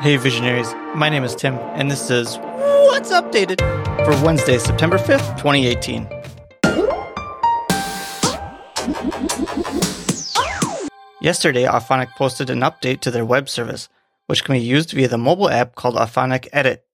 Hey, visionaries. My name is Tim, and this is What's Updated for Wednesday, September 5th, 2018. Yesterday, Auphonic posted an update to their web service, which can be used via the mobile app called Auphonic Edit.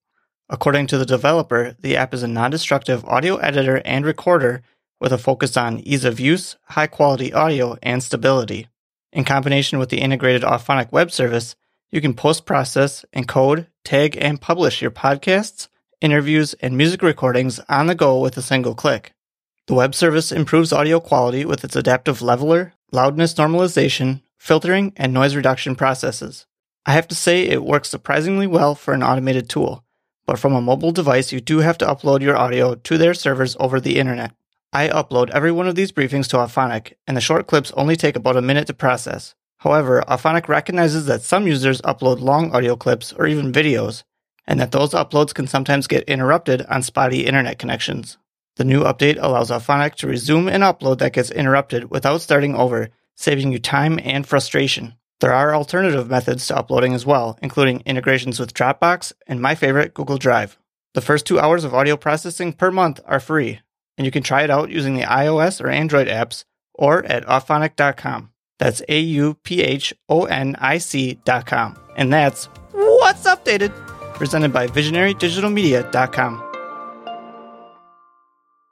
According to the developer, the app is a non destructive audio editor and recorder with a focus on ease of use, high quality audio, and stability. In combination with the integrated Auphonic web service, you can post process, encode, tag, and publish your podcasts, interviews, and music recordings on the go with a single click. The web service improves audio quality with its adaptive leveler, loudness normalization, filtering, and noise reduction processes. I have to say it works surprisingly well for an automated tool, but from a mobile device, you do have to upload your audio to their servers over the internet. I upload every one of these briefings to Auphonic, and the short clips only take about a minute to process. However, Auphonic recognizes that some users upload long audio clips or even videos, and that those uploads can sometimes get interrupted on spotty internet connections. The new update allows Auphonic to resume an upload that gets interrupted without starting over, saving you time and frustration. There are alternative methods to uploading as well, including integrations with Dropbox and my favorite, Google Drive. The first two hours of audio processing per month are free, and you can try it out using the iOS or Android apps or at auphonic.com. That's A U P H O N I C.com. And that's What's Updated, presented by visionarydigitalmedia.com.